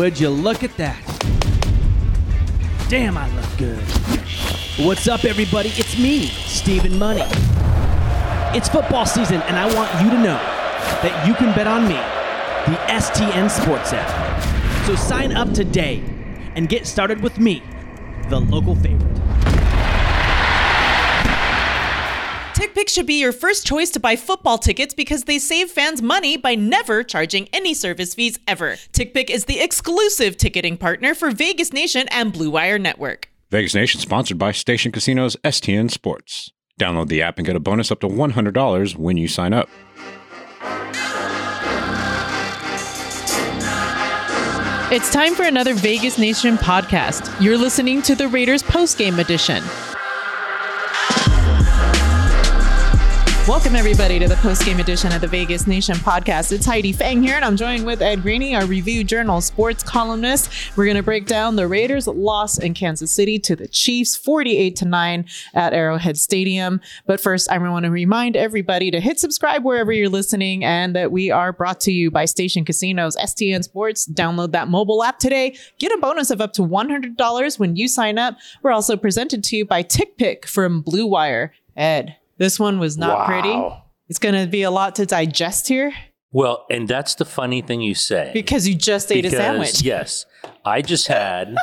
Would you look at that? Damn, I look good. What's up, everybody? It's me, Stephen Money. It's football season, and I want you to know that you can bet on me, the STN Sports app. So sign up today and get started with me, the local favorite. TickPick should be your first choice to buy football tickets because they save fans money by never charging any service fees ever. TickPick is the exclusive ticketing partner for Vegas Nation and Blue Wire Network. Vegas Nation sponsored by Station Casinos STN Sports. Download the app and get a bonus up to $100 when you sign up. It's time for another Vegas Nation podcast. You're listening to the Raiders postgame edition. Welcome, everybody, to the post-game edition of the Vegas Nation podcast. It's Heidi Fang here, and I'm joined with Ed Graney, our Review Journal sports columnist. We're going to break down the Raiders' loss in Kansas City to the Chiefs, 48 to 9 at Arrowhead Stadium. But first, I want to remind everybody to hit subscribe wherever you're listening and that we are brought to you by Station Casinos, STN Sports. Download that mobile app today. Get a bonus of up to $100 when you sign up. We're also presented to you by TickPick from Blue Wire. Ed. This one was not Wow. pretty. It's going to be a lot to digest here Well, and that's the funny thing you say. because you just ate a sandwich. Yes. I just had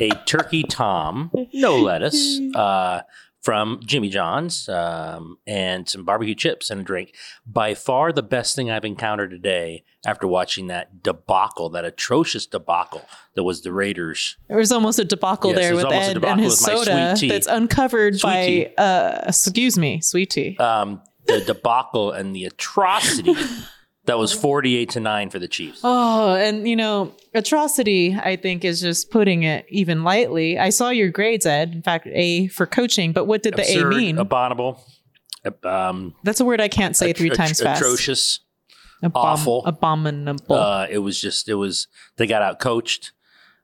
a turkey tom, no lettuce, uh, from Jimmy John's, um, and some barbecue chips and a drink. By far the best thing I've encountered today after watching that debacle, that atrocious debacle that was the Raiders. There was almost a debacle Yes, there with Ed and his with my sweet soda tea. that's uncovered Sweet by, uh, excuse me, sweet tea. Um, the debacle and the atrocity that was 48 to 9 for the Chiefs. Oh, and you know, atrocity, I think, is just putting it even lightly. I saw your grades, Ed. In fact, A for coaching, but what did the Absurd, A mean? Abominable. Um, That's a word I can't say three atro- times fast. Atrocious. Abom- awful. Abominable. Uh, it was just, it was, they got out coached.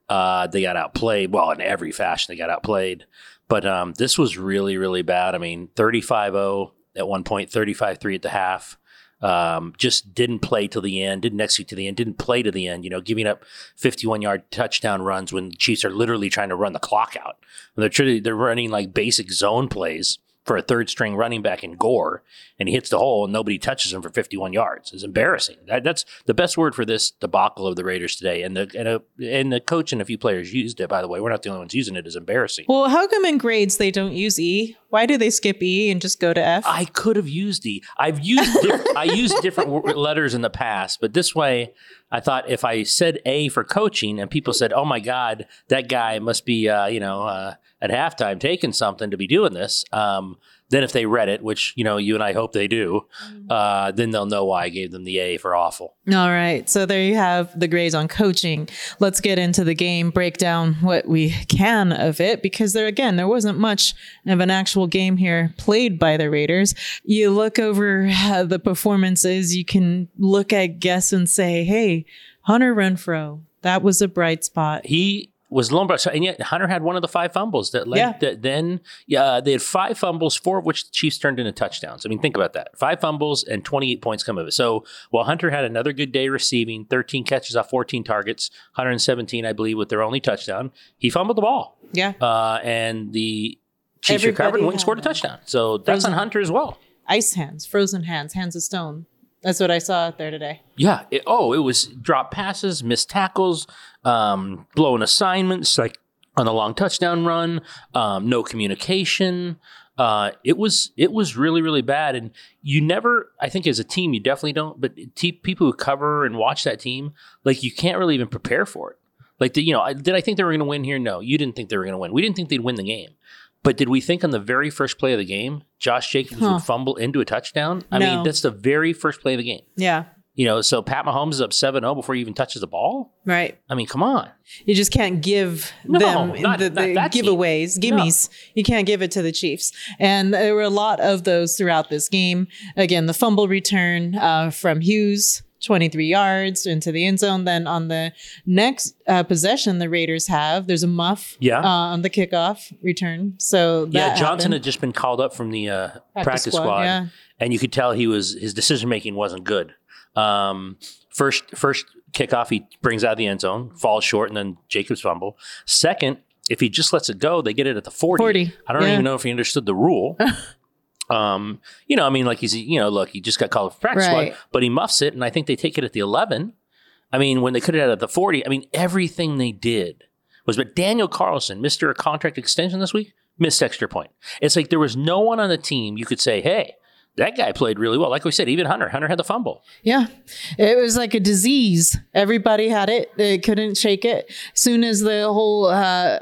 Uh, they got outplayed. Well, in every fashion, they got outplayed. But um, this was really, really bad. I mean, 35 0 at one point, 35 3 at the half. Um, just didn't play till the end, didn't execute to the end, didn't play to the end, you know, giving up 51 yard touchdown runs when the Chiefs are literally trying to run the clock out. And they're, truly, they're running like basic zone plays for a third string running back in Gore, and he hits the hole and nobody touches him for 51 yards. It's embarrassing. That, that's the best word for this debacle of the Raiders today. And the and, a, and the coach and a few players used it. By the way, we're not the only ones using it. Is embarrassing. well, how come in grades they don't use E? Why do they skip E and just go to F? I could have used E. I've used diff- I used different w- letters in the past, but this way, I thought if I said A for coaching and people said, "Oh my God, that guy must be uh, you know uh, at halftime taking something to be doing this," um, then if they read it, which you know you and I hope they do, uh, then they'll know why I gave them the A for awful. All right. So there you have the grades on coaching. Let's get into the game, break down what we can of it, because there, again, there wasn't much of an actual game here played by the Raiders. You look over uh, the performances, you can look at guess and say, hey, Hunter Renfrow, that was a bright spot. He was lone bright, so- and yet Hunter had one of the five fumbles that led. Yeah. That then, yeah, they had five fumbles, four of which the Chiefs turned into touchdowns. I mean, think about that: five fumbles and twenty-eight points come of it. So while Hunter had another good day receiving, thirteen catches off fourteen targets, 117, I believe, with their only touchdown, he fumbled the ball, Yeah. uh, and the Chiefs Everybody recovered and went and scored a touchdown. So that's on Hunter as well. Ice hands, frozen hands, hands of stone. That's what I saw out there today. Yeah. It, oh, it was drop passes, missed tackles, um, blowing assignments, like on the long touchdown run, um, no communication. Uh, it was it was really really bad, and you never. I think as a team, you definitely don't. But people who cover and watch that team, like you can't really even prepare for it. Like, the, you know, I, did I think they were going to win here? No, you didn't think they were going to win. We didn't think they'd win the game. But did we think on the very first play of the game, Josh Jacobs Huh. would fumble into a touchdown? I No. mean, that's the very first play of the game. Yeah. You know, so Pat Mahomes is up 7 0 before he even touches the ball. Right. I mean, come on. You just can't give No, them not- the, not the team. giveaways, gimmies. You can't give it to the Chiefs. And there were a lot of those throughout this game. Again, the fumble return uh, from Hughes, 23 yards into the end zone. Then on the next uh, possession, the Raiders have, there's a muff Yeah. uh, on the kickoff return. So yeah, Johnson happened. had just been called up from the uh, practice, squad, yeah. and you could tell he was his decision making wasn't good. Um, First, first kickoff, he brings out the end zone, falls short, and then Jacobs fumble. Second, if he just lets it go, they get it at the 40. 40, I don't yeah. even know if he understood the rule. um, you know, I mean, like he's, you know, look, he just got called for practice Right. squad, but he muffs it, and I think they take it at the 11. I mean, when they could have had it at the 40, I mean, everything they did was, but Daniel Carlson, Mr. Contract Extension this week, missed extra point. It's like there was no one on the team you could say, hey, that guy played really well. Like we said, even Hunter. Hunter had the fumble. Yeah. It was like a disease. Everybody had it. They couldn't shake it. Soon as the whole uh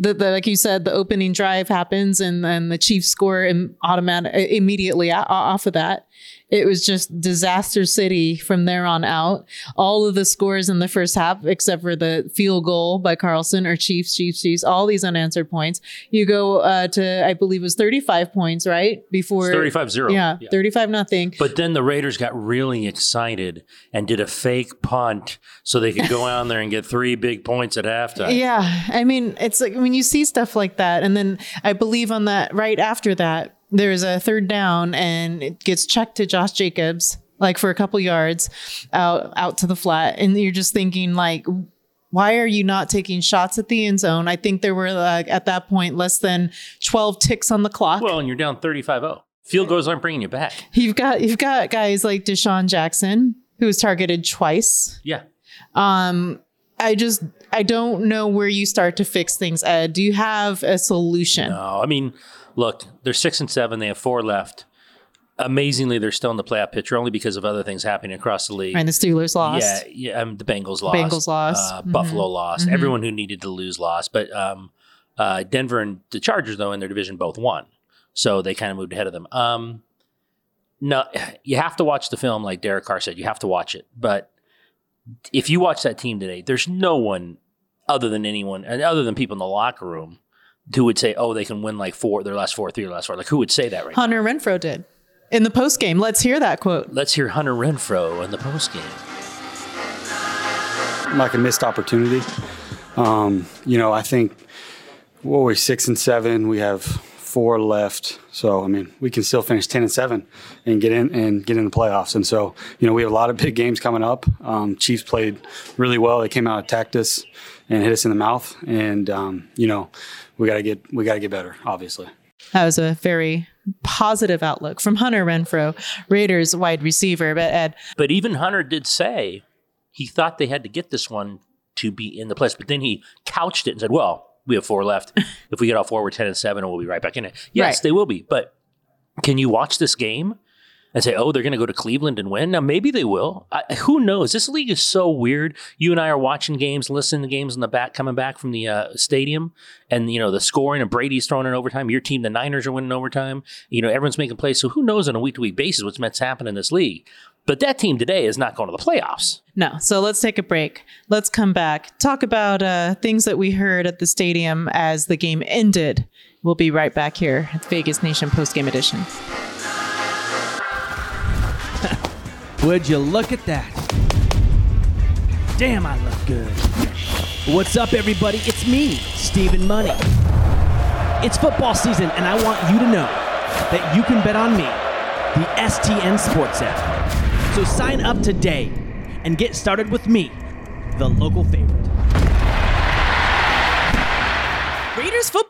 the, the like you said, the opening drive happens and then the Chiefs score and automatic immediately off of that. It was just disaster city from there on out. All of the scores in the first half, except for the field goal by Carlson or Chiefs, Chiefs, Chiefs, all these unanswered points. You go uh, to, I believe it was 35 points, right? Before 35 0. Yeah, 35 nothing. But then the Raiders got really excited and did a fake punt so they could go out there and get three big points at halftime. Yeah. I mean, it's like when you see stuff like that, and then I believe on that right after that, there's a third down and it gets checked to Josh Jacobs, like for a couple yards out out to the flat. And you're just thinking, like, why are you not taking shots at the end zone? I think there were like at that point less than 12 ticks on the clock. Well, and you're down 35 0. Field goals aren't bringing you back. you've got you've got guys like DeSean Jackson, who was targeted twice. Yeah. Um, I just I don't know where you start to fix things. Ed, do you have a solution? No, I mean, look, they're six and seven. They have four left. Amazingly, they're still in the playoff picture only because of other things happening across the league. And the Steelers lost. Yeah, yeah. Um, the Bengals lost. Bengals lost. Uh, Mhm. Buffalo lost. Mhm. Everyone who needed to lose lost. But um, uh, Denver and the Chargers, though, in their division, both won. So they kind of moved ahead of them. Um, no, you have to watch the film, like Derek Carr said. You have to watch it. But if you watch that team today, there's no one other than anyone, and other than people in the locker room, who would say, "Oh, they can win like four, their last four, three, or last four." Like who would say that right? now? Hunter Renfrow did in the post game. Let's hear that quote. Let's hear Hunter Renfrow in the postgame. like a missed opportunity. Um, you know, I think what were we six and seven. We have four left, so I mean, we can still finish ten and seven and get in and get in the playoffs. And so, you know, we have a lot of big games coming up. Um, Chiefs played really well. They came out, attacked us, and hit us in the mouth. And um, you know, we got to get we got to get better, obviously. That was a very positive outlook from Hunter Renfrow, Raiders wide receiver. But Ed, But even Hunter did say he thought they had to get this one to be in the place, but then he couched it and said, "Well, we have four left. if we get all four, we're ten and seven, and we'll be right back in it." Yes, Right. they will be. But can you watch this game and say, "Oh, they're going to go to Cleveland and win"? Now, maybe they will. I, who knows? This league is so weird. You and I are watching games, listening to games in the back, coming back from the uh, stadium, and you know the scoring. And Brady's throwing in overtime. Your team, the Niners, are winning overtime. You know everyone's making plays. So who knows on a week to week basis what's meant to happen in this league? But that team today is not going to the playoffs. no. So let's take a break. Let's come back. Talk about uh, things that we heard at the stadium as the game ended. We'll be right back here at Vegas Nation post game edition. Would you look at that? Damn, I look good. What's up, everybody? It's me, Stephen Money. It's football season, and I want you to know that you can bet on me, the STN Sports app. So sign up today and get started with me, the local favorite. Raiders football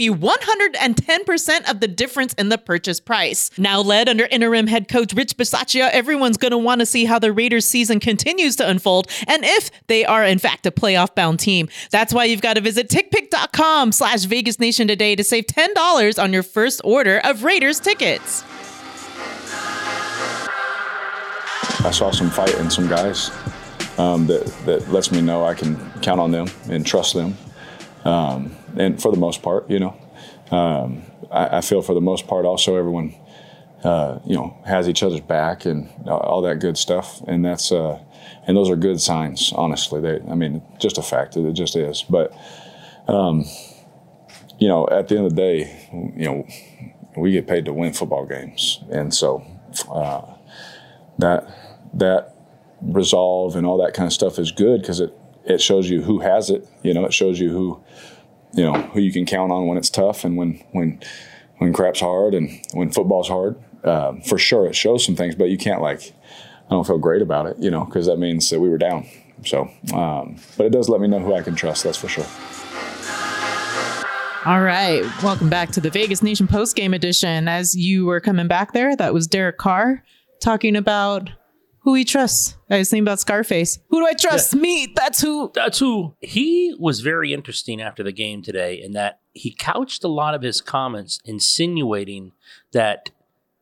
you 110% of the difference in the purchase price. Now led under interim head coach Rich Bisaccia, everyone's going to want to see how the Raiders season continues to unfold and if they are in fact a playoff bound team. That's why you've got to visit tickpick.com slash Vegas Nation today to save $10 on your first order of Raiders tickets. I saw some fight in some guys um, that, that lets me know I can count on them and trust them. Um, and for the most part, you know, um, I, I feel for the most part also everyone, uh, you know, has each other's back and all that good stuff. And that's, uh, and those are good signs. Honestly, they, I mean, just a fact. that It just is. But, um, you know, at the end of the day, you know, we get paid to win football games, and so uh, that that resolve and all that kind of stuff is good because it it shows you who has it. You know, it shows you who you know who you can count on when it's tough and when when when crap's hard and when football's hard. Um, for sure, it shows some things, but you can't like. I don't feel great about it, you know, because that means that we were down. So, um, but it does let me know who I can trust. That's for sure. All right. Welcome back to the Vegas Nation post game edition. As you were coming back there, that was Derek Carr talking about who he trusts. I was thinking about Scarface. Who do I trust? Me. That's who. That's who. He was very interesting after the game today in that he couched a lot of his comments insinuating that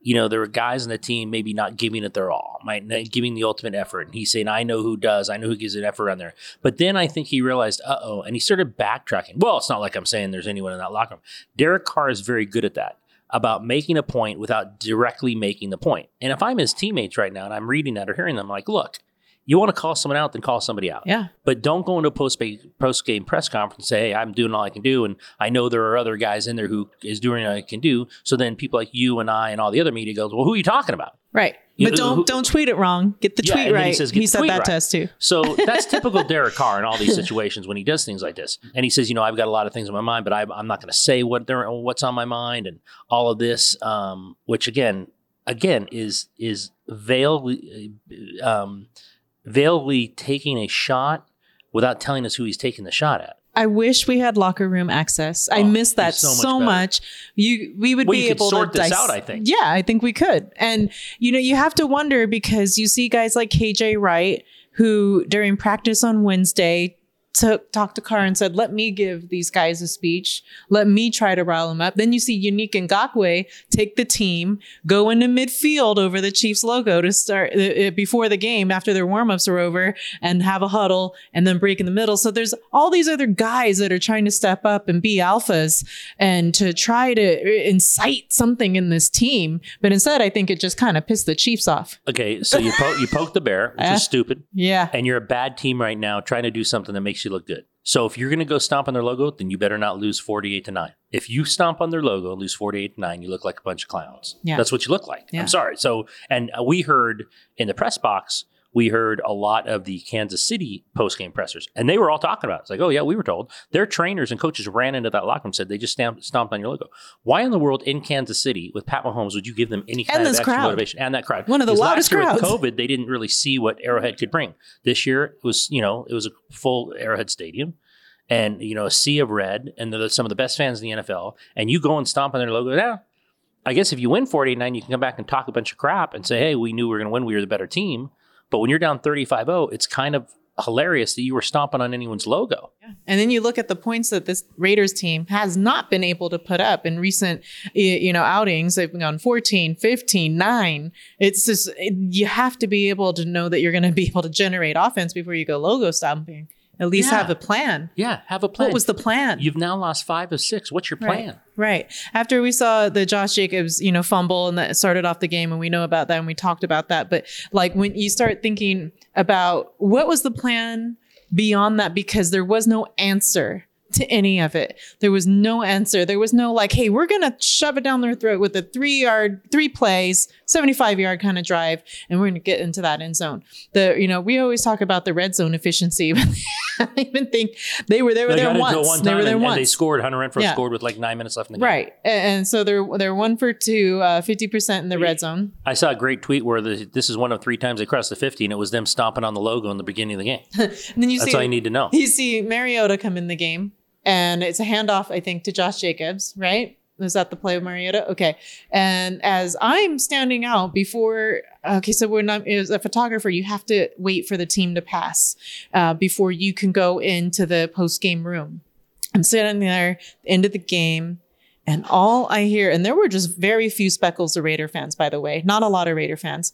you know, there were guys on the team maybe not giving it their all, might not giving the ultimate effort. And he's saying, I know who does, I know who gives an effort on there. But then I think he realized, uh oh, and he started backtracking. Well, it's not like I'm saying there's anyone in that locker room. Derek Carr is very good at that, about making a point without directly making the point. And if I'm his teammates right now and I'm reading that or hearing them, I'm like, look, you want to call someone out, then call somebody out. Yeah. But don't go into a post post game press conference and say, "Hey, I'm doing all I can do," and I know there are other guys in there who is doing all I can do. So then people like you and I and all the other media goes, "Well, who are you talking about?" Right. You But don't who- don't tweet it wrong. Get the Yeah, tweet right. he He, says, "Get the said that right." to us too. So that's typical Derek Carr in all these situations when he does things like this. And he says, you know, I've got a lot of things on my mind, but I, I'm not going to say what they're, what's on my mind and all of this, um, which again, again is is veil, um, veilably taking a shot without telling us who he's taking the shot at. I wish we had locker room access. I Oh, miss that it'd be so so, much much. You we would Well, be able sort to this dice- out, I think. Yeah, I think we could. And you know, you have to wonder because you see guys like KJ Wright who during practice on Wednesday took talked to Carr and said, "Let me give these guys a speech. Let me try to rile them up." Then you see Yannick Ngakoue take the team, go into midfield over the Chiefs logo to start uh, uh, before the game after their warm-ups are over and have a huddle and then break in the middle. So there's all these other guys that are trying to step up and be alphas and to try to incite something in this team. But instead, I think it just kind of pissed the Chiefs off. Okay, so you poke you poke the bear, which Uh, is stupid, Yeah. and you're a bad team right now trying to do something that makes you look good. So if you're going to go stomp on their logo, then you better not lose 48 to 9. If you stomp on their logo and lose 48 to 9, you look like a bunch of clowns. Yeah. That's what you look like. Yeah. I'm sorry. So and we heard in the press box we heard a lot of the Kansas City post-game pressers, and they were all talking about it. It's like, oh yeah, we were told. Their trainers and coaches ran into that locker room and said they just stamped, stomped on your logo. Why in the world in Kansas City with Pat Mahomes would you give them any kind And of extra crowd. motivation and that crowd? One of the loudest crowds. With COVID, they didn't really see what Arrowhead could bring. This year it was, you know, it was a full Arrowhead Stadium. And you know, a sea of red, and they're some of the best fans in the NFL. And you go and stomp on their logo. Yeah, I guess if you win 49, you can come back and talk a bunch of crap and say, hey, we knew we were going to win. We were the better team. But when you're down 35 0, it's kind of hilarious that you were stomping on anyone's logo. Yeah. And then you look at the points that this Raiders team has not been able to put up in recent, you know, outings. They've gone 14, 15, 9. It's just, you have to be able to know that you're going to be able to generate offense before you go logo stomping. At least Yeah. have a plan. Yeah, have a plan. What was the plan? You've now lost five of six. What's your plan? Right. Right. After we saw the Josh Jacobs, you know, fumble and that started off the game and we know about that and we talked about that. But like when you start thinking about what was the plan beyond that, because there was no answer to any of it. There was no answer. There was no like, hey, we're gonna shove it down their throat with a three yard, three plays, 75 yard kind of drive, and we're gonna get into that end zone. The, you know, we always talk about the red zone efficiency, but I don't even think they were they were They there once. one they were there and, once. and they scored. Hunter Renfrow Yeah. scored with like nine minutes left in the game. Right. And so they're they're one for two, uh, 50% in the red zone. I saw a great tweet where the, this is one of three times they crossed the 50, and it was them stomping on the logo in the beginning of the game. And then you That's see all you need to know. you see Mariota come in the game and it's a handoff, I think, to Josh Jacobs, right? Is that the play of Mariota? Okay. And as I'm standing out before, okay, so when I'm as a photographer, you have to wait for the team to pass uh, before you can go into the post game room. I'm sitting there, end of the game, and all I hear, and there were just very few speckles of Raider fans, by the way, not a lot of Raider fans.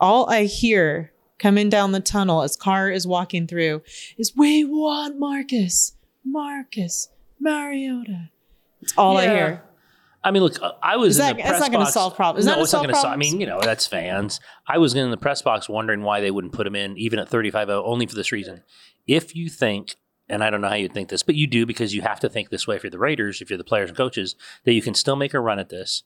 All I hear coming down the tunnel as Carr is walking through is, We want Marcus, Marcus, Mariota. It's all I hear. I mean, look, uh, I was in the that's press not gonna solve problems. Is No, it's not solve gonna solve. I mean, you know, that's fans. I was in the press box wondering why they wouldn't put him in even at 35-0, only for this reason. If you think, and I don't know how you'd think this, but you do because you have to think this way if you're the Raiders, if you're the players and coaches, that you can still make a run at this.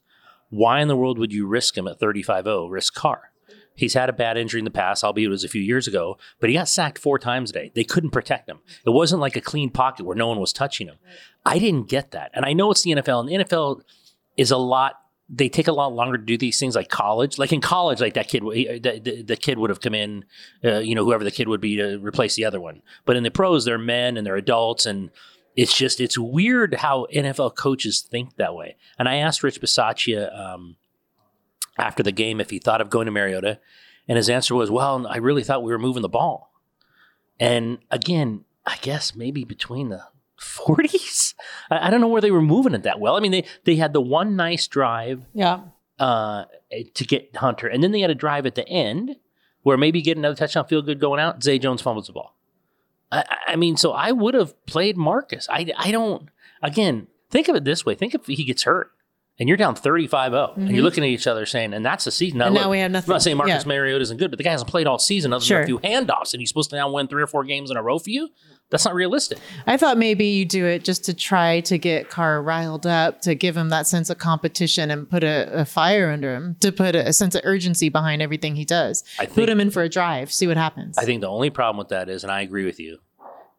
Why in the world would you risk him at 35-0? Risk Carr. He's had a bad injury in the past, albeit it was a few years ago, but he got sacked four times today. They couldn't protect him. It wasn't like a clean pocket where no one was touching him. I didn't get that. And I know it's the NFL, and the NFL is a lot. They take a lot longer to do these things, like college. Like in college, like that kid, he- the, the, the kid would have come in, uh, you know, whoever the kid would be to replace the other one. But in the pros, they're men and they're adults, and it's just it's weird how NFL coaches think that way. And I asked Rich Bisaccia um, after the game if he thought of going to Mariota, and his answer was, "Well, I really thought we were moving the ball." And again, I guess maybe between the 40s, I, I don't know where they were moving it that well. I mean, they they had the one nice drive Yeah. uh, to get Hunter, and then they had a drive at the end where maybe get another touchdown, feel good going out. Zay Jones fumbles the ball. I, I- mean, so I would have played Marcus. I, I don't. Again, think of it this way: think if he gets hurt. And you're down 35-0, and you're looking at each other saying, and that's the season. Mm-hmm. And now we have nothing. I'm not saying Marcus Yeah. Mariota isn't good, but the guy hasn't played all season other Sure. than a few handoffs, and he's supposed to now win three or four games in a row for you. That's not realistic. I thought maybe you do it just to try to get Carr riled up, to give him that sense of competition and put a, a fire under him, to put a, a sense of urgency behind everything he does. I put him in for a drive, see what happens. I think the only problem with that is, and I agree with you,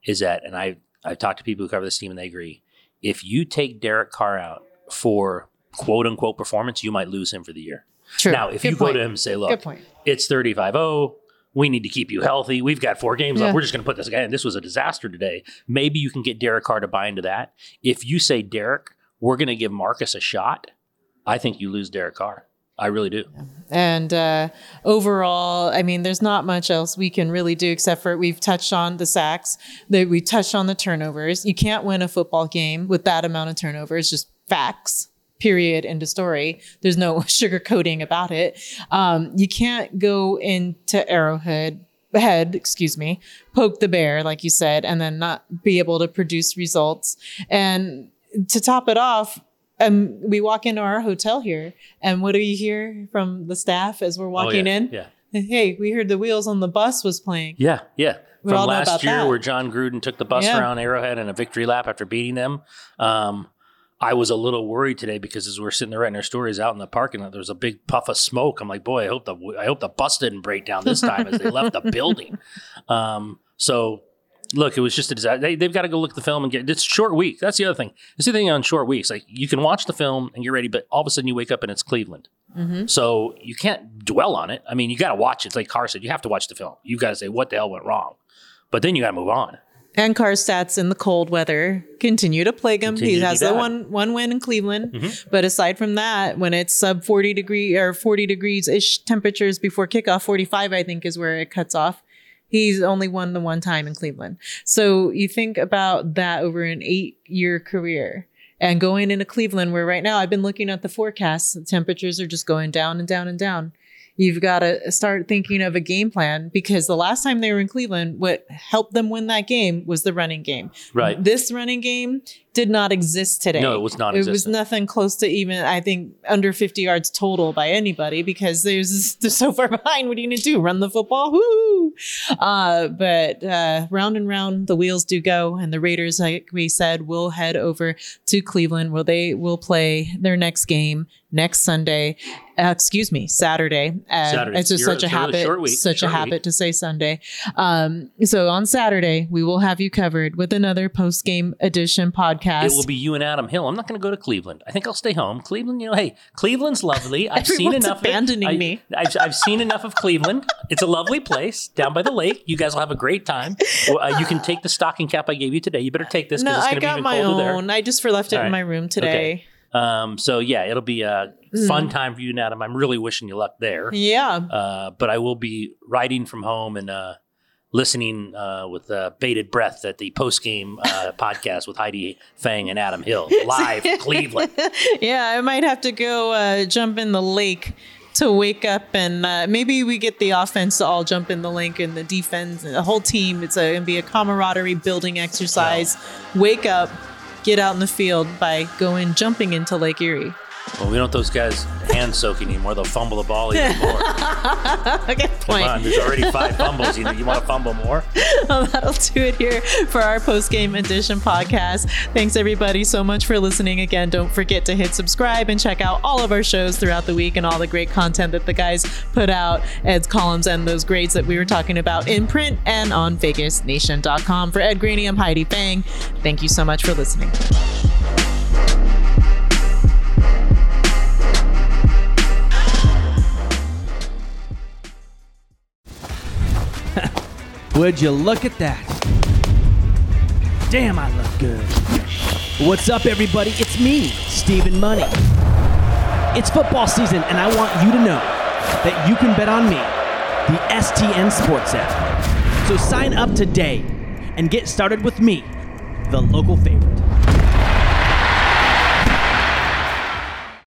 is that, and I I've talked to people who cover this team and they agree. If you take Derek Carr out for quote unquote performance, you might lose him for the year. True. Now, if Good you go to him and say, look, it's 35 0, we need to keep you healthy. We've got four games Yeah. left. We're just going to put this guy in. This was a disaster today. Maybe you can get Derek Carr to buy into that. If you say, Derek, we're going to give Marcus a shot, I think you lose Derek Carr. I really do. And uh, overall, I mean, there's not much else we can really do except for we've touched on the sacks, that we touched on the turnovers. You can't win a football game with that amount of turnovers, just facts. Period. End of story. There's no sugarcoating about it. Um, you can't go into Arrowhead head, excuse me, poke the bear, like you said, and then not be able to produce results. And to top it off, um, we walk into our hotel here, and what do you hear from the staff as we're walking oh, yeah, in? Yeah. Hey, we heard the wheels on the bus was playing. Yeah, yeah. We From last year, that. where Jon Gruden took the bus Yeah. around Arrowhead in a victory lap after beating them. Um, I was a little worried today because as we're sitting there writing our stories out in the parking lot, there was a big puff of smoke. I'm like, boy, I hope the I hope the bus didn't break down this time as they left the building. Um, so. Look, it was just a disaster. They, they've got to go look at the film and get. It's a short week. That's the other thing. It's the thing on short weeks. Like you can watch the film and get ready, but all of a sudden you wake up and it's Cleveland. So you can't dwell on it. I mean, you got to watch it. It's like Carr said, you have to watch the film. You've got to say what the hell went wrong, but then you got to move on. And Carr's stats in the cold weather continue to plague him. Continue he has the one one win in Cleveland, Mhm. but aside from that, when it's sub forty degree or forty degrees ish temperatures before kickoff, forty five I think is where it cuts off. He's only won the one time in Cleveland. So you think about that over an eight year career. And going into Cleveland, where right now I've been looking at the forecasts, the temperatures are just going down and down and down. You've got to start thinking of a game plan because the last time they were in Cleveland, what helped them win that game was the running game. Right. This running game did not exist today. No, it was not. It was nothing close to even, I think, under 50 yards total by anybody because there's they're so far behind. What are you going to do? Run the football? Woo! Uh, but uh, round and round, the wheels do go. And the Raiders, like we said, will head over to Cleveland where they will play their next game next Sunday. Uh, excuse me, Saturday. Uh, Saturday. It's just You're- such a habit, such short a habit week. to say Sunday. Um, so on Saturday, we will have you covered with another post game edition podcast. It will be you and Adam Hill. I'm not going to go to Cleveland. I think I'll stay home. Cleveland, you know, hey, Cleveland's lovely. I've seen enough. abandoning of it. Me. I've, I've seen enough of Cleveland. It's a lovely place down by the lake. You guys will have a great time. Uh, you can take the stocking cap I gave you today. You better take this no, it's I going to be got even my colder own. I just for left it All in my room today. there. Um, so yeah, it'll be a Mm. fun time for you and Adam. I'm really wishing you luck there. Yeah. Uh, but I will be riding from home and uh, listening uh, with uh, bated breath at the post game uh, podcast with Heidi Fang and Adam Hill live Cleveland. yeah, I might have to go uh, jump in the lake to wake up and uh, maybe we get the offense to all jump in the lake and the defense and the whole team. It's going to be a camaraderie building exercise. Wake up, get out in the field by going jumping into Lake Erie. Well, we don't want those guys hand soaking anymore. They'll fumble the ball even more. Good Come on, there's already five fumbles. You, know, you want to fumble more? Well, that'll do it here for our post game edition podcast. Thanks, everybody, so much for listening. Again, don't forget to hit subscribe and check out all of our shows throughout the week and all the great content that the guys put out, Ed's columns, and those grades that we were talking about in print and on VegasNation.com. For Ed Graney, I'm Heidi Fang. Thank you so much for listening. Would you look at that? Damn, I look good. What's up, everybody? It's me, Stephen Money. It's football season, and I want you to know that you can bet on me, the STN Sports app. So sign up today and get started with me, the local favorite.